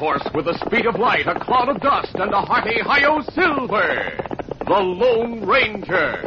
Horse with the speed of light, a cloud of dust, and a hearty hi-yo silver. The Lone Ranger.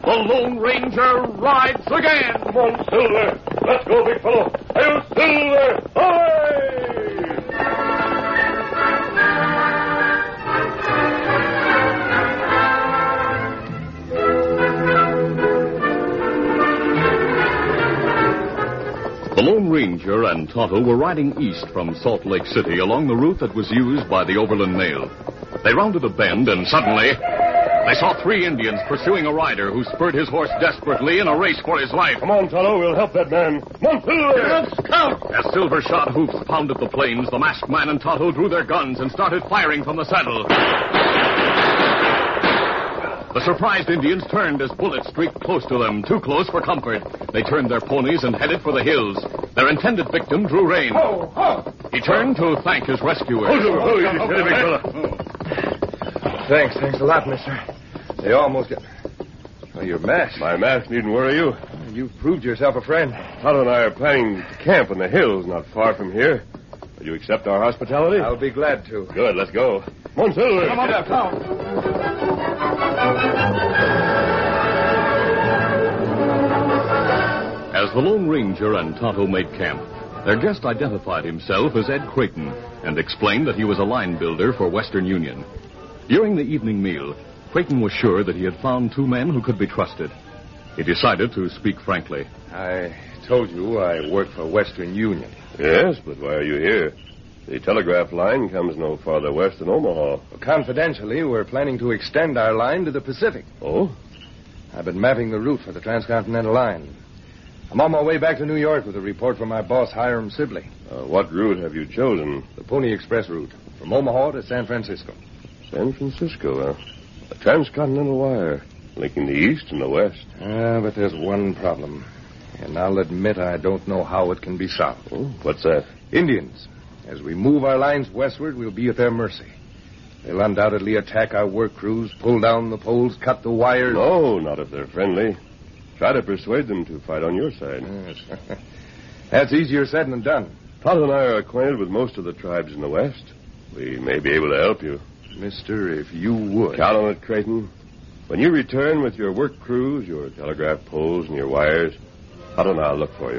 The Lone Ranger rides again. Come on, Silver. Let's go, big fellow. Hail, Silver! The Lone Ranger and Tonto were riding east from Salt Lake City along the route that was used by the Overland Mail. They rounded a bend and suddenly they saw three Indians pursuing a rider who spurred his horse desperately in a race for his life. Come on, Tonto. We'll help that man. Come on, Silver. Count! As silver shod hoofs pounded the plains, the masked man and Tonto drew their guns and started firing from the saddle. The surprised Indians turned as bullets streaked close to them, too close for comfort. They turned their ponies and headed for the hills. Their intended victim drew rein. Oh, oh. He turned to thank his rescuers. Oh, Silver. Oh, you steady, big fella. Thanks, thanks a lot, mister. They almost got. Oh, your mask. My mask needn't worry you. You've proved yourself a friend. Tonto and I are planning to camp in the hills not far from here. Will you accept our hospitality? I'll be glad to. Good, let's go. Come on, Silver. Come on up, Tom. As the Lone Ranger and Tonto made camp, their guest identified himself as Ed Creighton and explained that he was a line builder for Western Union. During the evening meal, Creighton was sure that he had found two men who could be trusted. He decided to speak frankly. I told you I work for Western Union. Yes, but why are you here? The telegraph line comes no farther west than Omaha. Confidentially, we're planning to extend our line to the Pacific. Oh? I've been mapping the route for the transcontinental line. I'm on my way back to New York with a report from my boss, Hiram Sibley. Uh, what route have you chosen? The Pony Express route from Omaha to San Francisco. San Francisco, huh? A transcontinental wire linking the east and the west. Ah, but there's one problem. And I'll admit I don't know how it can be solved. Oh, what's that? Indians. As we move our lines westward, we'll be at their mercy. They'll undoubtedly attack our work crews, pull down the poles, cut the wires. No, not if they're friendly. Try to persuade them to fight on your side. Yes. That's easier said than done. Tonto and I are acquainted with most of the tribes in the West. We may be able to help you. Mister, if you would. Count on it, Creighton. When you return with your work crews, your telegraph poles, and your wires, Tonto and I'll look for you.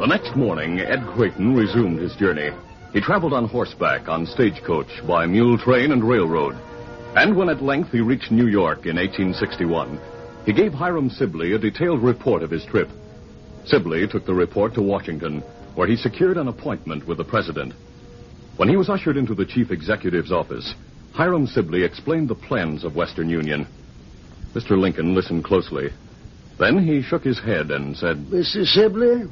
The next morning, Ed Creighton resumed his journey. He traveled on horseback, on stagecoach, by mule train and railroad. And when at length he reached New York in 1861, he gave Hiram Sibley a detailed report of his trip. Sibley took the report to Washington, where he secured an appointment with the president. When he was ushered into the chief executive's office, Hiram Sibley explained the plans of Western Union. Mr. Lincoln listened closely. Then he shook his head and said, Mr. Sibley,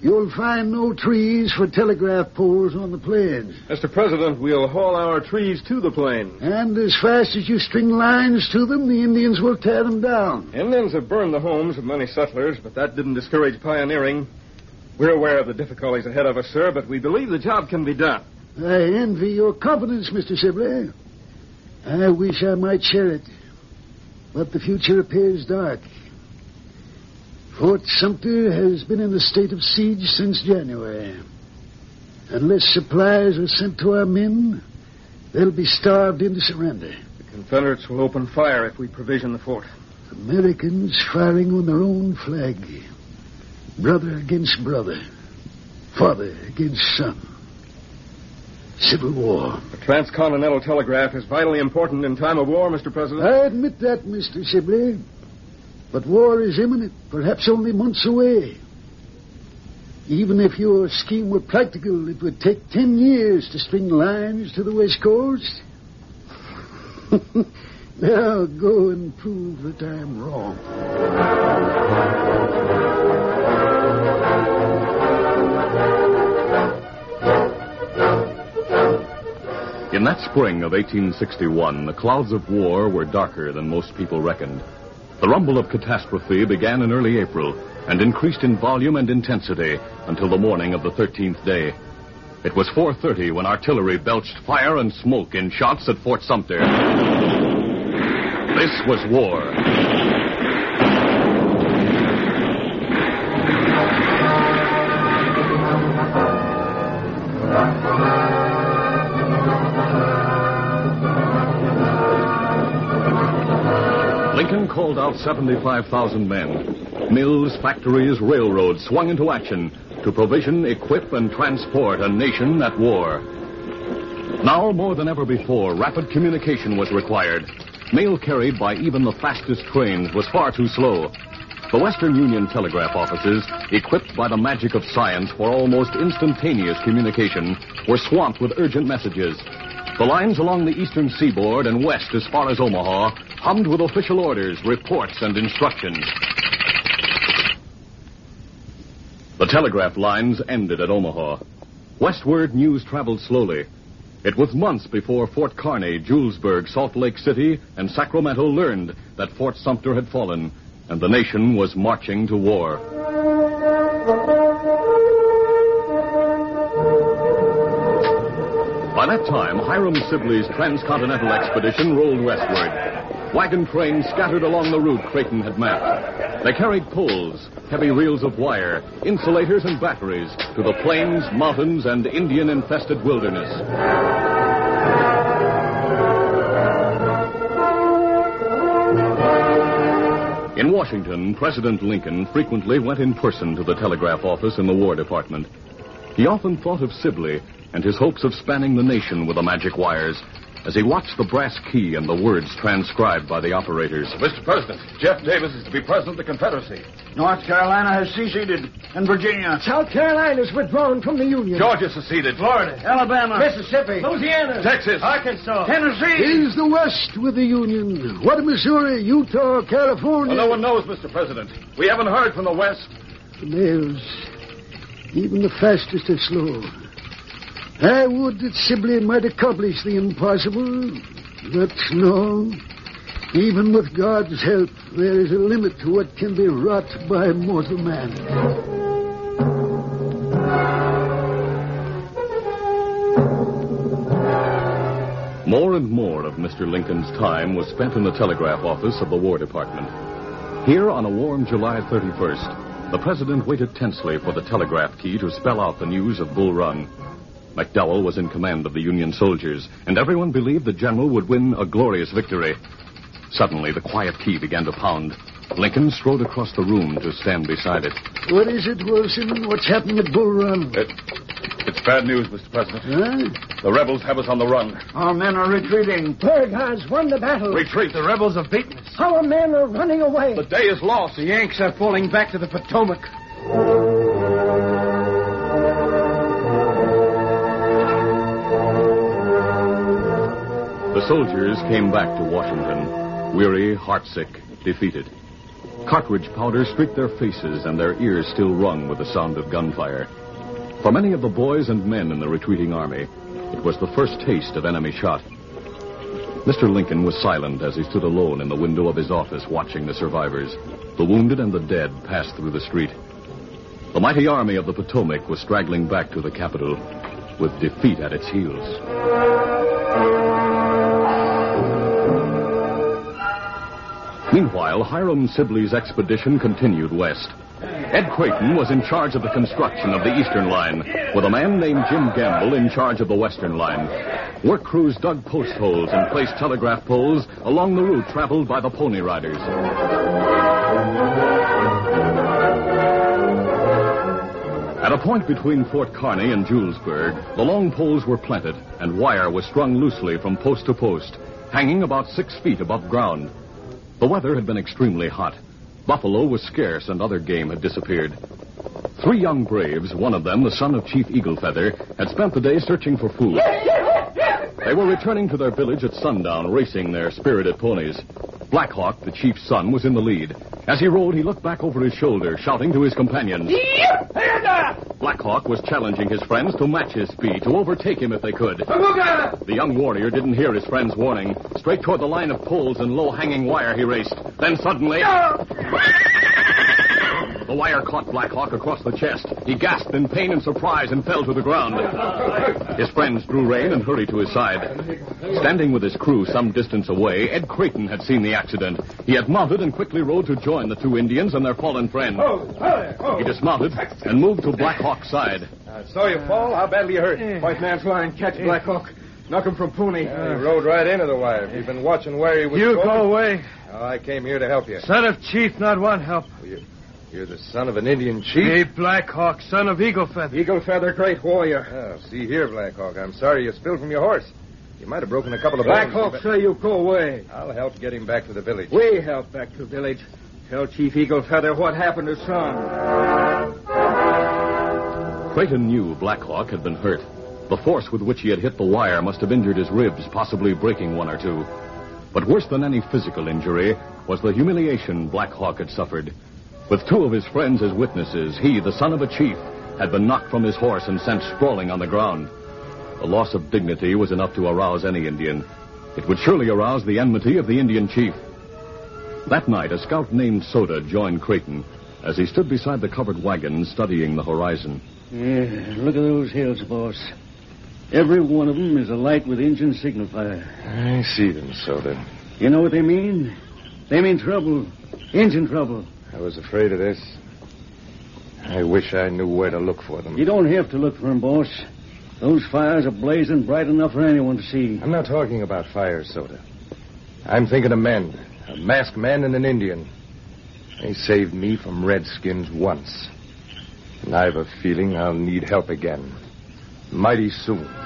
you'll find no trees for telegraph poles on the plains. Mr. President, we'll haul our trees to the plains. And as fast as you string lines to them, the Indians will tear them down. Indians have burned the homes of many settlers, but that didn't discourage pioneering. We're aware of the difficulties ahead of us, sir, but we believe the job can be done. I envy your confidence, Mr. Sibley. I wish I might share it, but the future appears dark. Fort Sumter has been in a state of siege since January. Unless supplies are sent to our men, they'll be starved into surrender. The Confederates will open fire if we provision the fort. Americans firing on their own flag. Brother against brother. Father against son. Civil war. The transcontinental telegraph is vitally important in time of war, Mr. President. I admit that, Mr. Sibley. But war is imminent, perhaps only months away. Even if your scheme were practical, it would take ten years to string lines to the West Coast. now go and prove that I'm wrong. In that spring of 1861, the clouds of war were darker than most people reckoned. The rumble of catastrophe began in early April and increased in volume and intensity until the morning of the 13th day. It was 4:30 when artillery belched fire and smoke in shots at Fort Sumter. This was war. Called out 75,000 men. Mills, factories, railroads swung into action to provision, equip, and transport a nation at war. Now, more than ever before, rapid communication was required. Mail carried by even the fastest trains was far too slow. The Western Union telegraph offices, equipped by the magic of science for almost instantaneous communication, were swamped with urgent messages. The lines along the eastern seaboard and west as far as Omaha hummed with official orders, reports, and instructions. The telegraph lines ended at Omaha. Westward, news traveled slowly. It was months before Fort Kearney, Julesburg, Salt Lake City, and Sacramento learned that Fort Sumter had fallen and the nation was marching to war. That time, Hiram Sibley's transcontinental expedition rolled westward. Wagon trains scattered along the route Creighton had mapped. They carried poles, heavy reels of wire, insulators, and batteries to the plains, mountains, and Indian infested wilderness. In Washington, President Lincoln frequently went in person to the telegraph office in the War Department. He often thought of Sibley and his hopes of spanning the nation with the magic wires as he watched the brass key and the words transcribed by the operators. Mr. President, Jeff Davis is to be president of the Confederacy. North Carolina has seceded, and Virginia. South Carolina's withdrawn from the Union. Georgia seceded. Florida. Alabama. Mississippi. Louisiana. Texas. Arkansas. Tennessee. Is the West with the Union? What of Missouri, Utah, California? Well, no one knows, Mr. President. We haven't heard from the West. The mails, even the fastest are slow. I would that Sibley might accomplish the impossible, but no. Even with God's help, there is a limit to what can be wrought by mortal man. More and more of Mr. Lincoln's time was spent in the telegraph office of the War Department. Here on a warm July 31st, the president waited tensely for the telegraph key to spell out the news of Bull Run. McDowell was in command of the Union soldiers, and everyone believed the general would win a glorious victory. Suddenly, the quiet key began to pound. Lincoln strode across the room to stand beside it. What is it, Wilson? What's happened at Bull Run? It, it's bad news, Mr. President. Huh? The rebels have us on the run. Our men are retreating. Beauregard's won the battle. Retreat. The rebels have beaten us. Our men are running away. The day is lost. The Yanks are falling back to the Potomac. Soldiers came back to Washington, weary, heartsick, defeated. Cartridge powder streaked their faces, and their ears still rung with the sound of gunfire. For many of the boys and men in the retreating army, it was the first taste of enemy shot. Mr. Lincoln was silent as he stood alone in the window of his office watching the survivors. The wounded and the dead passed through the street. The mighty army of the Potomac was straggling back to the capital with defeat at its heels. Meanwhile, Hiram Sibley's expedition continued west. Ed Creighton was in charge of the construction of the eastern line, with a man named Jim Gamble in charge of the western line. Work crews dug post holes and placed telegraph poles along the route traveled by the Pony Riders. At a point between Fort Kearney and Julesburg, the long poles were planted and wire was strung loosely from post to post, hanging about six feet above ground. The weather had been extremely hot. Buffalo was scarce and other game had disappeared. Three young braves, one of them the son of Chief Eagle Feather, had spent the day searching for food. They were returning to their village at sundown, racing their spirited ponies. Blackhawk, the chief's son, was in the lead. As he rode, he looked back over his shoulder, shouting to his companions. Blackhawk was challenging his friends to match his speed, to overtake him if they could. The young warrior didn't hear his friend's warning. Straight toward the line of poles and low-hanging wire he raced. Then suddenly... The wire caught Black Hawk across the chest. He gasped in pain and surprise and fell to the ground. His friends drew rein and hurried to his side. Standing with his crew some distance away, Ed Creighton had seen the accident. He had mounted and quickly rode to join the two Indians and their fallen friend. Oh, oh. He dismounted and moved to Black Hawk's side. I saw you fall. How badly you hurt? White man's line. Catch Black Hawk. Knock him from Pony. He rode right into the wire. You've been watching where he was going. You going. go away. Oh, I came here to help you. Son of Chief, not one help. You're the son of an Indian chief? Black Hawk. son of Eagle Feather. Eagle Feather, great warrior. Oh, see here, Black Hawk. I'm sorry you spilled from your horse. You might have broken a couple of bones. Blackhawk, sir, you go away. I'll help get him back to the village. We help back to village. Tell Chief Eagle Feather what happened to son. Creighton knew Black Hawk had been hurt. The force with which he had hit the wire must have injured his ribs, possibly breaking one or two. But worse than any physical injury was the humiliation Black Hawk had suffered. With two of his friends as witnesses, he, the son of a chief, had been knocked from his horse and sent sprawling on the ground. The loss of dignity was enough to arouse any Indian. It would surely arouse the enmity of the Indian chief. That night, a scout named Soda joined Creighton as he stood beside the covered wagon studying the horizon. Yeah, look at those hills, boss. Every one of them is alight with engine signifier. I see them, Soda. You know what they mean? They mean trouble. Engine trouble. I was afraid of this. I wish I knew where to look for them. You don't have to look for them, boss. Those fires are blazing bright enough for anyone to see. I'm not talking about fires, Soda. I'm thinking of men. A masked man and an Indian. They saved me from redskins once. And I've a feeling I'll need help again. Mighty soon.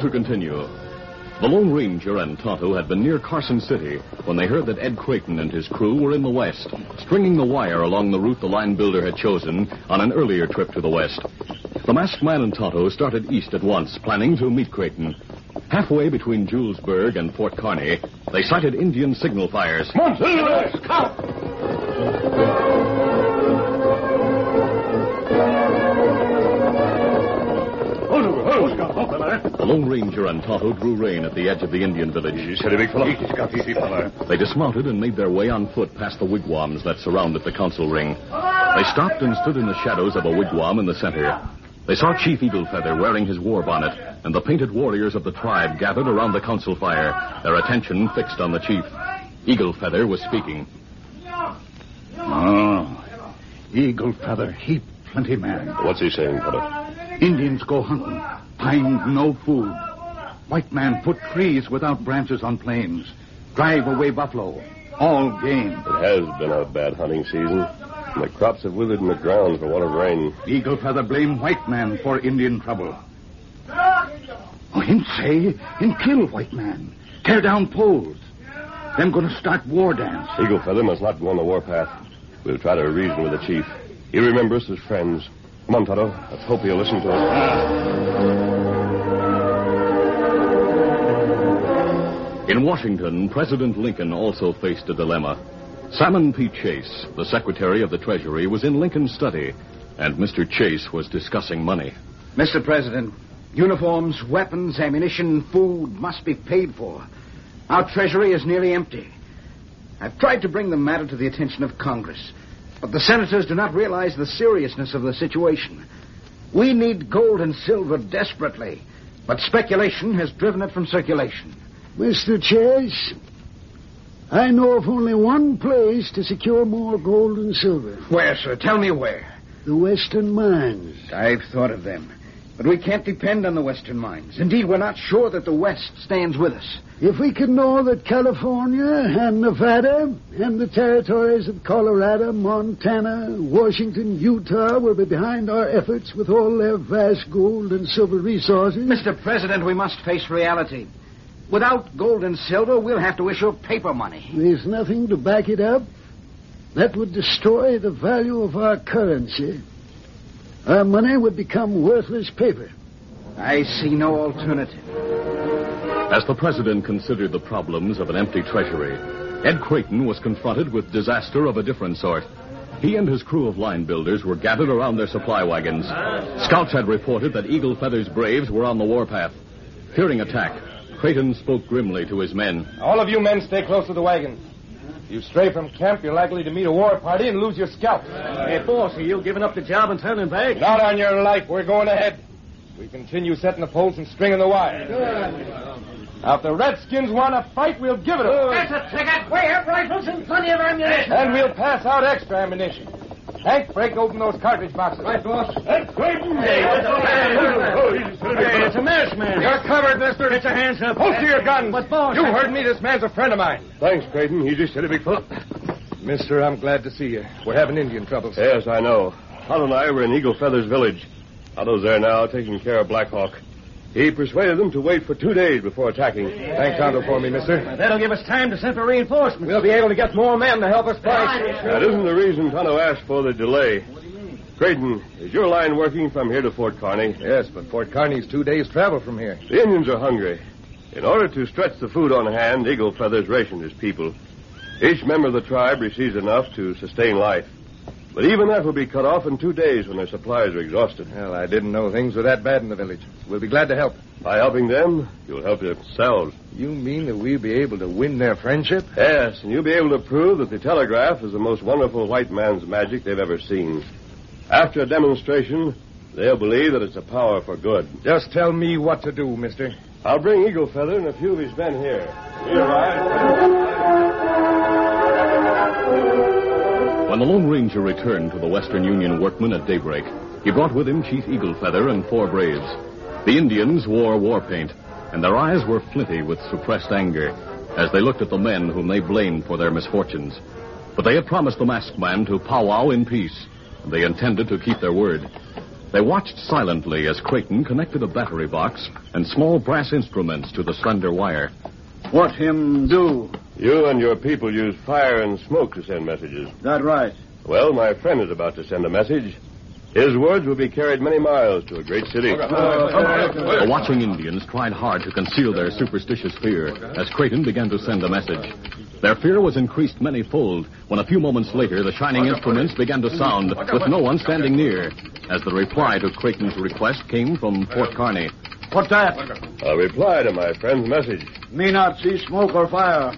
To continue. The Lone Ranger and Tonto had been near Carson City when they heard that Ed Creighton and his crew were in the west, stringing the wire along the route the line builder had chosen on an earlier trip to the west. The masked man and Tonto started east at once, planning to meet Creighton. Halfway between Julesburg and Fort Kearney, they sighted Indian signal fires. The Lone Ranger and Tonto drew rein at the edge of the Indian village. They dismounted and made their way on foot past the wigwams that surrounded the council ring. They stopped and stood in the shadows of a wigwam in the center. They saw Chief Eagle Feather wearing his war bonnet, and the painted warriors of the tribe gathered around the council fire, their attention fixed on the chief. Eagle Feather was speaking. Oh, Eagle Feather, heap plenty man. What's he saying, Feather? Indians go hunting. Find no food. White man put trees without branches on plains. Drive away buffalo. All game. It has been a bad hunting season. And the crops have withered in the ground for want of rain. Eagle Feather blame white man for Indian trouble. Oh, him say, him kill white man. Tear down poles. Them gonna start war dance. Eagle Feather must not go on the warpath. We'll try to reason with the chief. He remembers us as friends. Come on, Tonto. Let's hope he'll listen to us. In Washington, President Lincoln also faced a dilemma. Salmon P. Chase, the Secretary of the Treasury, was in Lincoln's study, and Mr. Chase was discussing money. Mr. President, uniforms, weapons, ammunition, food must be paid for. Our treasury is nearly empty. I've tried to bring the matter to the attention of Congress, but the senators do not realize the seriousness of the situation. We need gold and silver desperately, but speculation has driven it from circulation. Mr. Chase, I know of only one place to secure more gold and silver. Where, sir? Tell me where. The Western mines. I've thought of them. But we can't depend on the Western mines. Indeed, we're not sure that the West stands with us. If we could know that California and Nevada and the territories of Colorado, Montana, Washington, Utah will be behind our efforts with all their vast gold and silver resources. Mr. President, we must face reality. Without gold and silver, we'll have to issue paper money. There's nothing to back it up. That would destroy the value of our currency. Our money would become worthless paper. I see no alternative. As the president considered the problems of an empty treasury, Ed Creighton was confronted with disaster of a different sort. He and his crew of line builders were gathered around their supply wagons. Scouts had reported that Eagle Feather's braves were on the warpath. Fearing attack, Creighton spoke grimly to his men. All of you men stay close to the wagons. If you stray from camp, you're likely to meet a war party and lose your scalp. Hey, boss, are you giving up the job and turning back? Not on your life. We're going ahead. We continue setting the poles and stringing the wire. Good. Now, if the Redskins want to fight, we'll give it them. That's a ticket. We have rifles and plenty of ammunition. And we'll pass out extra ammunition. Hank, break open those cartridge boxes. Right, boss. Hey, Hey, it's a masked man. You're covered, mister. It's a hands up. Holster your guns. But, boss, You I- heard me. This man's a friend of mine. Thanks, Creighton. Easy steady, Bigfoot. Mister, I'm glad to see you. We're having Indian troubles. Yes, I know. Tonto and I were in Eagle Feather's village. Tonto's there now, taking care of Black Hawk. He persuaded them to wait for two days before attacking. Thank Tonto for me, mister. That'll give us time to send for reinforcements. We'll be able to get more men to help us fight. That isn't the reason Tonto asked for the delay. What do you mean? Creighton, is your line working from here to Fort Kearney? Yes, but Fort Kearney's two days' travel from here. The Indians are hungry. In order to stretch the food on hand, Eagle Feathers rationed his people. Each member of the tribe receives enough to sustain life. But even that will be cut off in two days when their supplies are exhausted. Well, I didn't know things were that bad in the village. We'll be glad to help. By helping them, you'll help yourselves. You mean that we'll be able to win their friendship? Yes, and you'll be able to prove that the telegraph is the most wonderful white man's magic they've ever seen. After a demonstration, they'll believe that it's a power for good. Just tell me what to do, mister. I'll bring Eagle Feather and a few of his men here. He arrived. When the Lone Ranger returned to the Western Union workmen at daybreak, he brought with him Chief Eagle Feather and four braves. The Indians wore war paint, and their eyes were flinty with suppressed anger as they looked at the men whom they blamed for their misfortunes. But they had promised the masked man to powwow in peace, and they intended to keep their word. They watched silently as Creighton connected a battery box and small brass instruments to the slender wire. What him do? You and your people use fire and smoke to send messages. That right. Well, my friend is about to send a message. His words will be carried many miles to a great city. The watching Indians tried hard to conceal their superstitious fear as Creighton began to send a message. Their fear was increased many fold when a few moments later the shining instruments began to sound with no one standing near as the reply to Creighton's request came from Fort Kearney. What that? A reply to my friend's message. Me not see smoke or fire.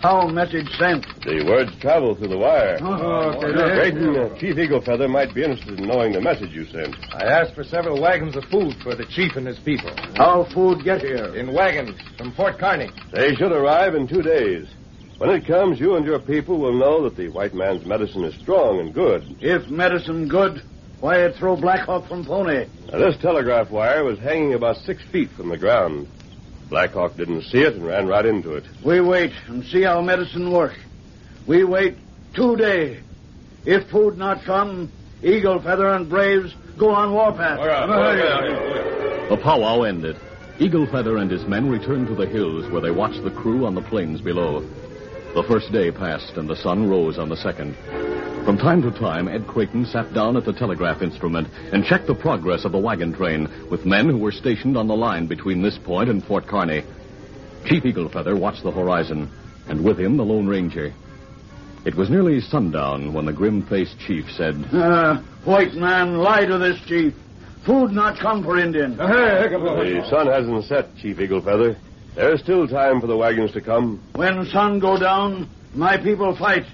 How message sent? The words travel through the wire. Oh, Creighton, uh, Chief Eagle Feather might be interested in knowing the message you sent. I asked for several wagons of food for the chief and his people. How food get here? In wagons from Fort Kearney. They should arrive in two days. When it comes, you and your people will know that the white man's medicine is strong and good. If medicine good, Why it throw Black Hawk from Pony? Now, this telegraph wire was hanging about six feet from the ground. Blackhawk didn't see it and ran right into it. We wait and see how medicine work. We wait two day. If food not come, Eagle Feather and Braves go on warpath. The powwow ended. Eagle Feather and his men returned to the hills where they watched the crew on the plains below. The first day passed and the sun rose on the second. From time to time, Ed Creighton sat down at the telegraph instrument and checked the progress of the wagon train with men who were stationed on the line between this point and Fort Kearney. Chief Eagle Feather watched the horizon, and with him the Lone Ranger. It was nearly sundown when the grim-faced chief said, Uh, white man, lie to this chief. Food not come for Indian. The sun hasn't set, Chief Eagle Feather. There's still time for the wagons to come. When sun go down, my people fight.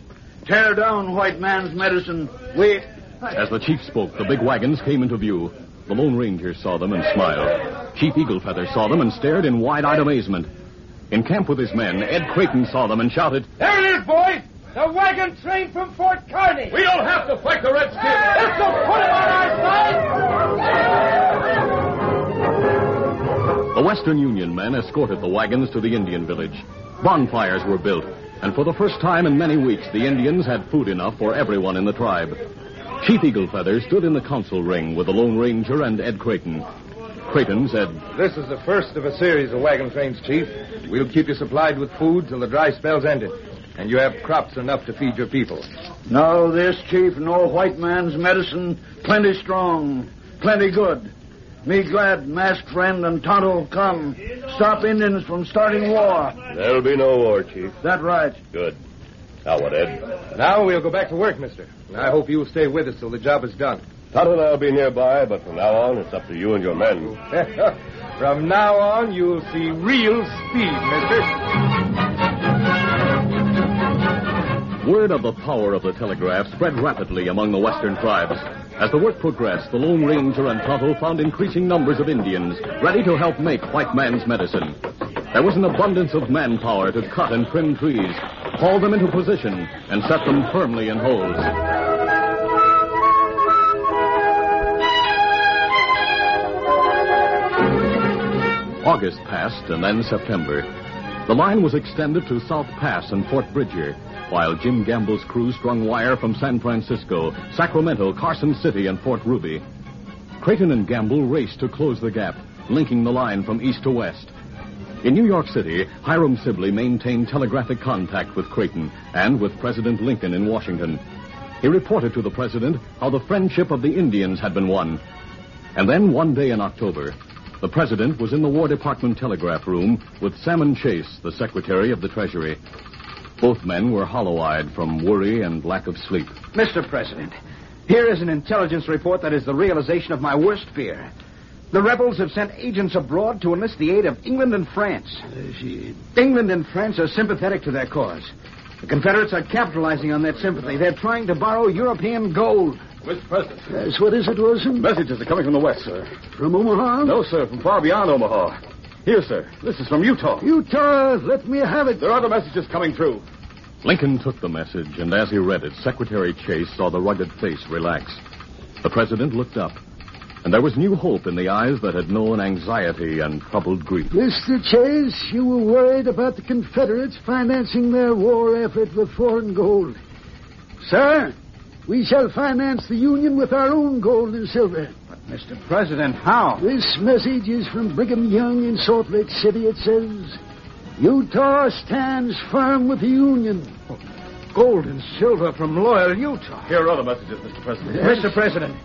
Tear down white man's medicine. We... As the chief spoke, the big wagons came into view. The Lone Ranger saw them and smiled. Chief Eagle Feather saw them and stared in wide-eyed amazement. In camp with his men, Ed Creighton saw them and shouted, There it is, boys! The wagon train from Fort Kearney! We don't have to fight the Redskins! Let's go put him on our side! The Western Union men escorted the wagons to the Indian village. Bonfires were built, and for the first time in many weeks, the Indians had food enough for everyone in the tribe. Chief Eagle Feather stood in the council ring with the Lone Ranger and Ed Creighton. Creighton said, This is the first of a series of wagon trains, Chief. We'll keep you supplied with food till the dry spell's ended. And you have crops enough to feed your people. No, this chief, no white man's medicine, plenty strong, plenty good. Me glad masked friend and Tonto come. Stop Indians from starting war. There'll be no war, Chief. That right. Good. Now what, Ed? Now we'll go back to work, mister. And I hope you'll stay with us till the job is done. Tonto and I'll be nearby, but from now on, it's up to you and your men. from now on, you'll see real speed, mister. Word of the power of the telegraph spread rapidly among the western tribes. As the work progressed, the Lone Ranger and Tonto found increasing numbers of Indians ready to help make white man's medicine. There was an abundance of manpower to cut and trim trees, haul them into position, and set them firmly in holes. August passed, and then September. The line was extended to South Pass and Fort Bridger, while Jim Gamble's crew strung wire from San Francisco, Sacramento, Carson City, and Fort Ruby. Creighton and Gamble raced to close the gap, linking the line from east to west. In New York City, Hiram Sibley maintained telegraphic contact with Creighton and with President Lincoln in Washington. He reported to the president how the friendship of the Indians had been won. And then one day in October, the president was in the War Department telegraph room with Salmon Chase, the Secretary of the Treasury. Both men were hollow eyed from worry and lack of sleep. Mr. President, here is an intelligence report that is the realization of my worst fear. The rebels have sent agents abroad to enlist the aid of England and France. England and France are sympathetic to their cause. The Confederates are capitalizing on that sympathy. They're trying to borrow European gold. Mr. President. Yes, what is it, Wilson? Messages are coming from the west, sir. From Omaha? No, sir, from far beyond Omaha. Here, sir. This is from Utah. Utah, let me have it. There are other messages coming through. Lincoln took the message, and as he read it, Secretary Chase saw the rugged face relax. The president looked up, and there was new hope in the eyes that had known anxiety and troubled grief. Mr. Chase, you were worried about the Confederates financing their war effort with foreign gold. Sir, we shall finance the Union with our own gold and silver. But, Mr. President, how? This message is from Brigham Young in Salt Lake City. It says, Utah stands firm with the Union. Gold and silver from loyal Utah. Here are other messages, Mr. President. Mr. President,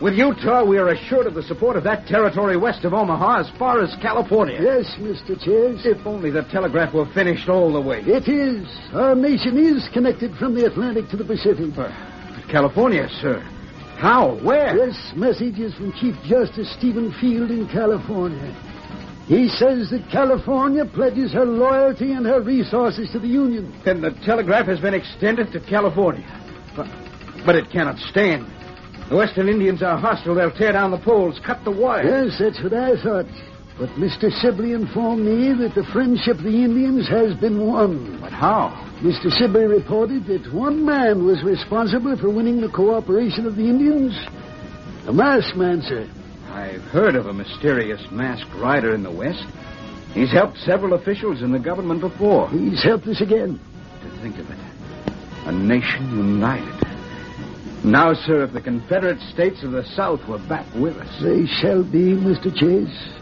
with Utah, we are assured of the support of that territory west of Omaha as far as California. Yes, Mr. Chase. If only the telegraph were finished all the way. It is. Our nation is connected from the Atlantic to the Pacific. But California, sir. How? Where? This message is from Chief Justice Stephen Field in California. He says that California pledges her loyalty and her resources to the Union. Then the telegraph has been extended to California. But, but it cannot stand. The Western Indians are hostile. They'll tear down the poles, cut the wire. Yes, that's what I thought. But Mr. Sibley informed me that the friendship of the Indians has been won. But how? Mr. Sibley reported that one man was responsible for winning the cooperation of the Indians. A masked man, sir. I've heard of a mysterious masked rider in the West. He's helped several officials in the government before. He's helped us again. To think of it. A nation united. Now, sir, if the Confederate States of the South were back with us. They shall be, Mr. Chase.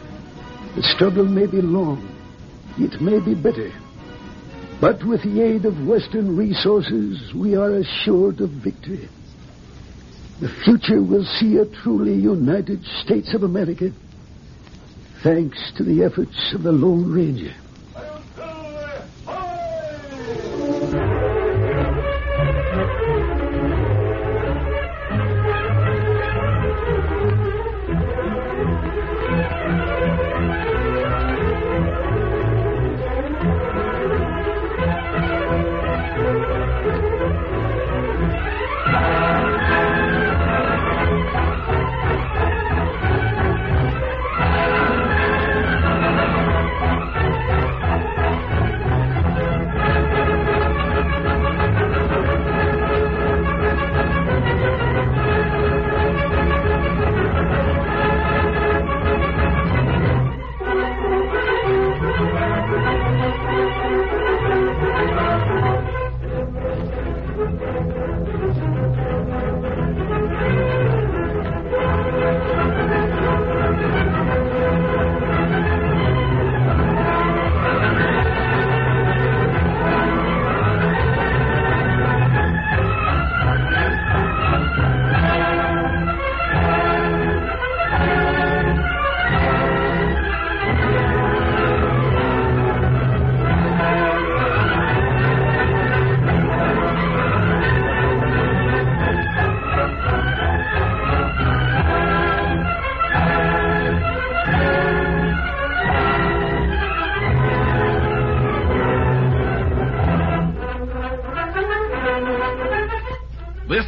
The struggle may be long. It may be bitter. But with the aid of Western resources, we are assured of victory. The future will see a truly united States of America, thanks to the efforts of the Lone Ranger.